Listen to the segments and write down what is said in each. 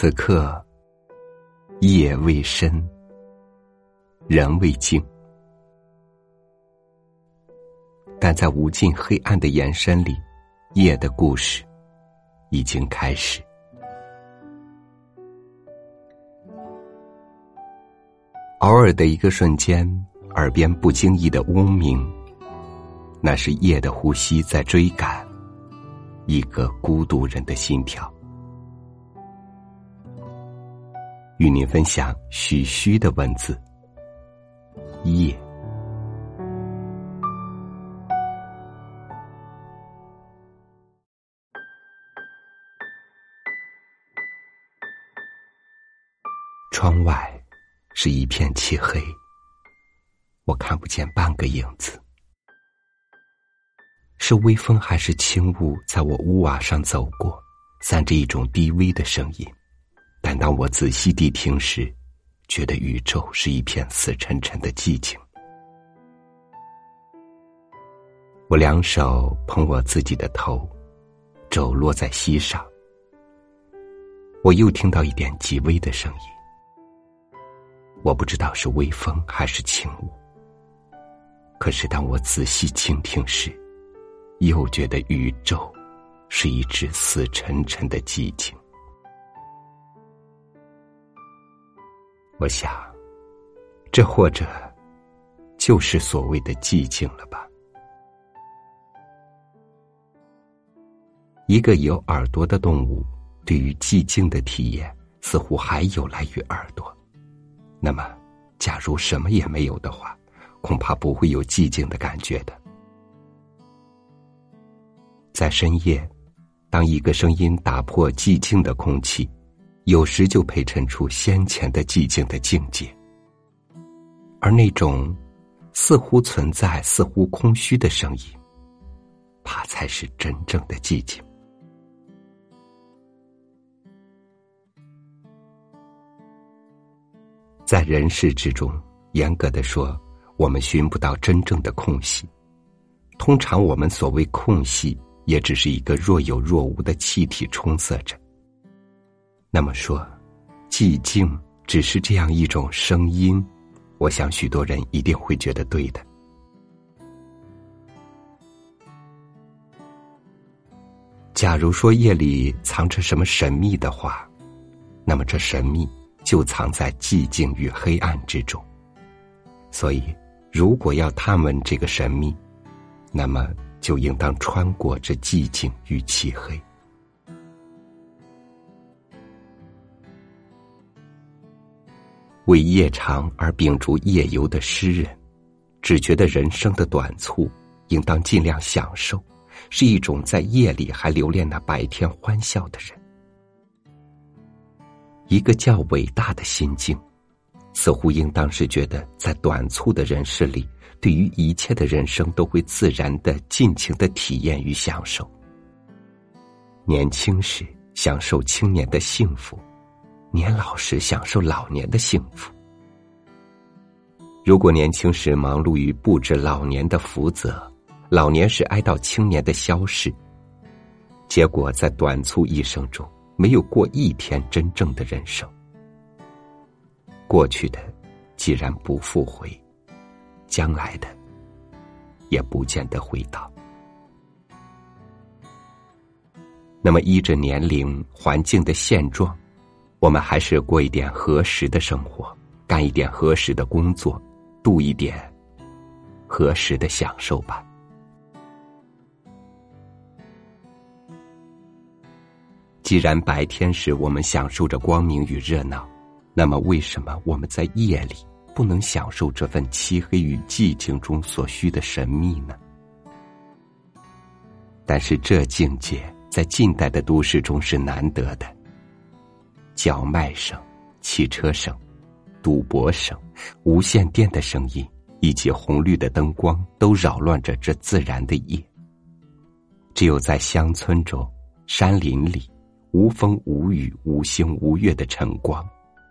此刻，夜未深，人未静，但在无尽黑暗的延伸里，夜的故事已经开始。偶尔的一个瞬间，耳边不经意的嗡鸣，那是夜的呼吸在追赶一个孤独人的心跳。与您分享许虚的文字。夜，窗外是一片漆黑，我看不见半个影子。是微风还是轻雾在我屋瓦上走过，散着一种低微的声音。但当我仔细地听时，觉得宇宙是一片死沉沉的寂静。我两手捧我自己的头，肘落在膝上。我又听到一点极微的声音，我不知道是微风还是轻雾。可是当我仔细倾听时，又觉得宇宙是一只死沉沉的寂静。我想，这或者就是所谓的寂静了吧？一个有耳朵的动物，对于寂静的体验，似乎还有来于耳朵。那么，假如什么也没有的话，恐怕不会有寂静的感觉的。在深夜，当一个声音打破寂静的空气。有时就陪衬出先前的寂静的境界，而那种似乎存在、似乎空虚的声音，怕才是真正的寂静。在人世之中，严格的说，我们寻不到真正的空隙。通常，我们所谓空隙，也只是一个若有若无的气体充塞着。那么说，寂静只是这样一种声音，我想许多人一定会觉得对的。假如说夜里藏着什么神秘的话，那么这神秘就藏在寂静与黑暗之中。所以，如果要探问这个神秘，那么就应当穿过这寂静与漆黑。为夜长而秉烛夜游的诗人，只觉得人生的短促，应当尽量享受，是一种在夜里还留恋那白天欢笑的人。一个较伟大的心境，似乎应当是觉得在短促的人世里，对于一切的人生都会自然的尽情的体验与享受。年轻时享受青年的幸福。年老时享受老年的幸福。如果年轻时忙碌于布置老年的福泽，老年时哀悼青年的消逝，结果在短促一生中没有过一天真正的人生。过去的既然不复回，将来的也不见得回到。那么依着年龄、环境的现状。我们还是过一点合适的生活，干一点合适的工作，度一点合适的享受吧。既然白天时我们享受着光明与热闹，那么为什么我们在夜里不能享受这份漆黑与寂静中所需的神秘呢？但是这境界在近代的都市中是难得的。叫卖声、汽车声、赌博声、无线电的声音，以及红绿的灯光，都扰乱着这自然的夜。只有在乡村中、山林里，无风无雨、无星无月的晨光，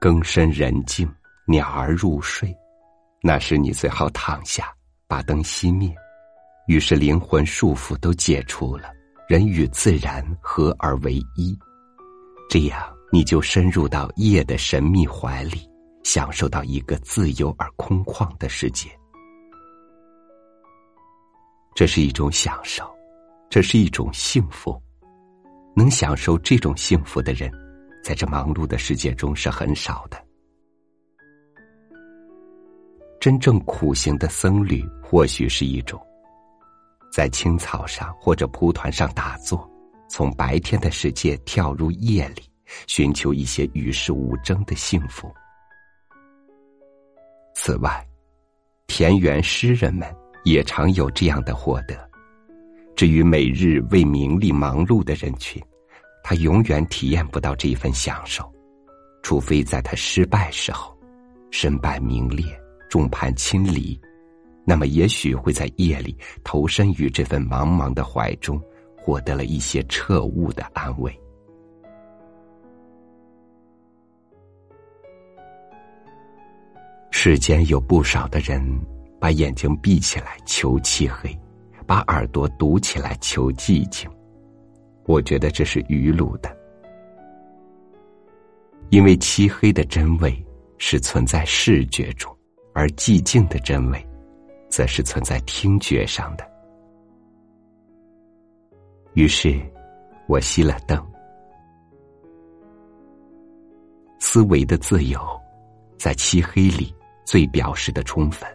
更深人静，鸟儿入睡，那时你最好躺下，把灯熄灭，于是灵魂束缚都解除了，人与自然合而为一，这样。你就深入到夜的神秘怀里，享受到一个自由而空旷的世界。这是一种享受，这是一种幸福。能享受这种幸福的人，在这忙碌的世界中是很少的。真正苦行的僧侣，或许是一种在青草上或者蒲团上打坐，从白天的世界跳入夜里，寻求一些与世无争的幸福。此外，田园诗人们也常有这样的获得。至于每日为名利忙碌的人群，他永远体验不到这一份享受，除非在他失败时候，身败名裂、众叛亲离，那么也许会在夜里投身于这份茫茫的怀中，获得了一些彻悟的安慰。世间有不少的人，把眼睛闭起来求漆黑。把耳朵堵起来求寂静，我觉得这是愚鲁的，因为漆黑的真味是存在视觉中，而寂静的真味，则是存在听觉上的。于是，我熄了灯，思维的自由，在漆黑里最表示的充分。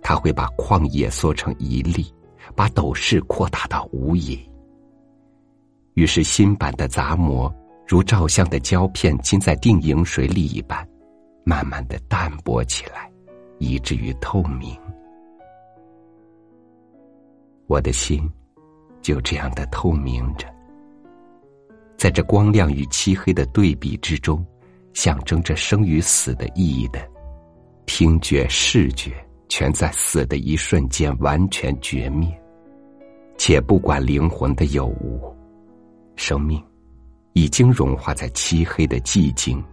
他会把旷野缩成一粒，把斗室扩大到无垠。于是，新版的杂膜如照相的胶片浸在定影水里一般，慢慢的淡薄起来，以至于透明。我的心就这样的透明着，在这光亮与漆黑的对比之中，象征着生与死的意义的听觉、视觉。全在死的一瞬间完全绝灭，且不管灵魂的有无，生命已经融化在漆黑的寂静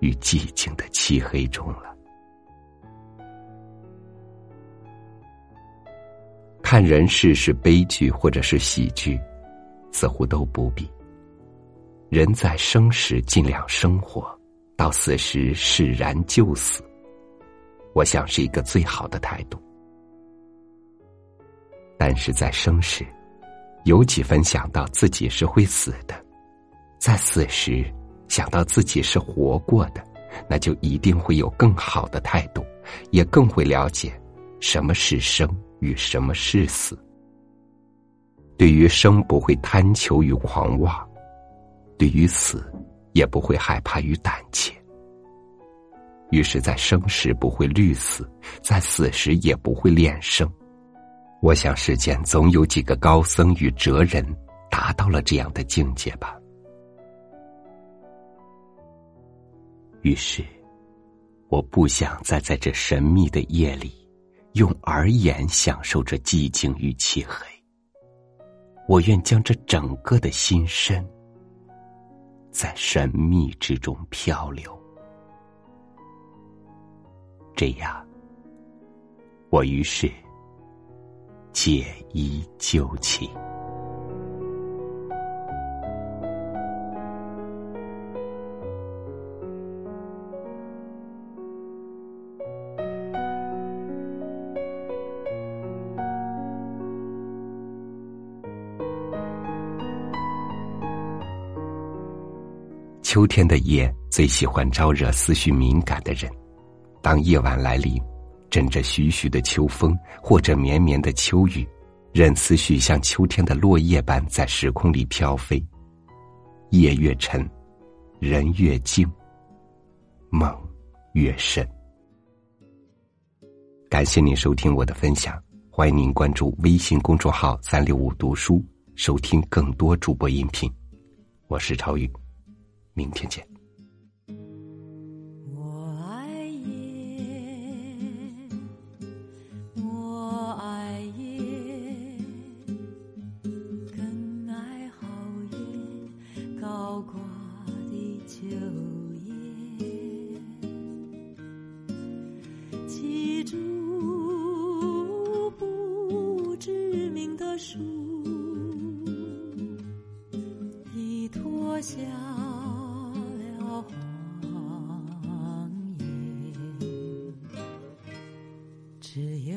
与寂静的漆黑中了。看人世是悲剧或者是喜剧，似乎都不必。人在生时尽量生活，到死时释然就死。我想是一个最好的态度，但是在生时，有几分想到自己是会死的，在死时想到自己是活过的，那就一定会有更好的态度，也更会了解什么是生与什么是死。对于生不会贪求与狂妄，对于死也不会害怕与胆怯。于是，在生时不会虑死，在死时也不会恋生。我想，世间总有几个高僧与哲人达到了这样的境界吧。于是，我不想再在这神秘的夜里，用耳眼享受着寂静与漆黑。我愿将这整个的心身，在神秘之中漂流。这样，我于是解衣就寝。秋天的夜，最喜欢招惹思绪敏感的人。当夜晚来临，枕着徐徐的秋风或者绵绵的秋雨，任思绪像秋天的落叶般在时空里飘飞。夜越沉，人越静，梦越深。感谢您收听我的分享，欢迎您关注微信公众号“三六五读书”，收听更多主播音频。我是超宇，明天见。只有。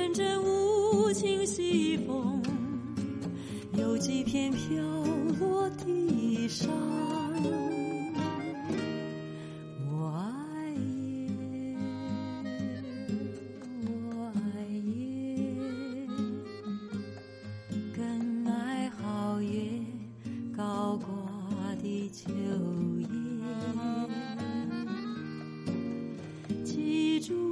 阵阵无情西风，有几片飘落地上。我爱夜，我爱夜，更爱皓月高挂的秋夜。记住。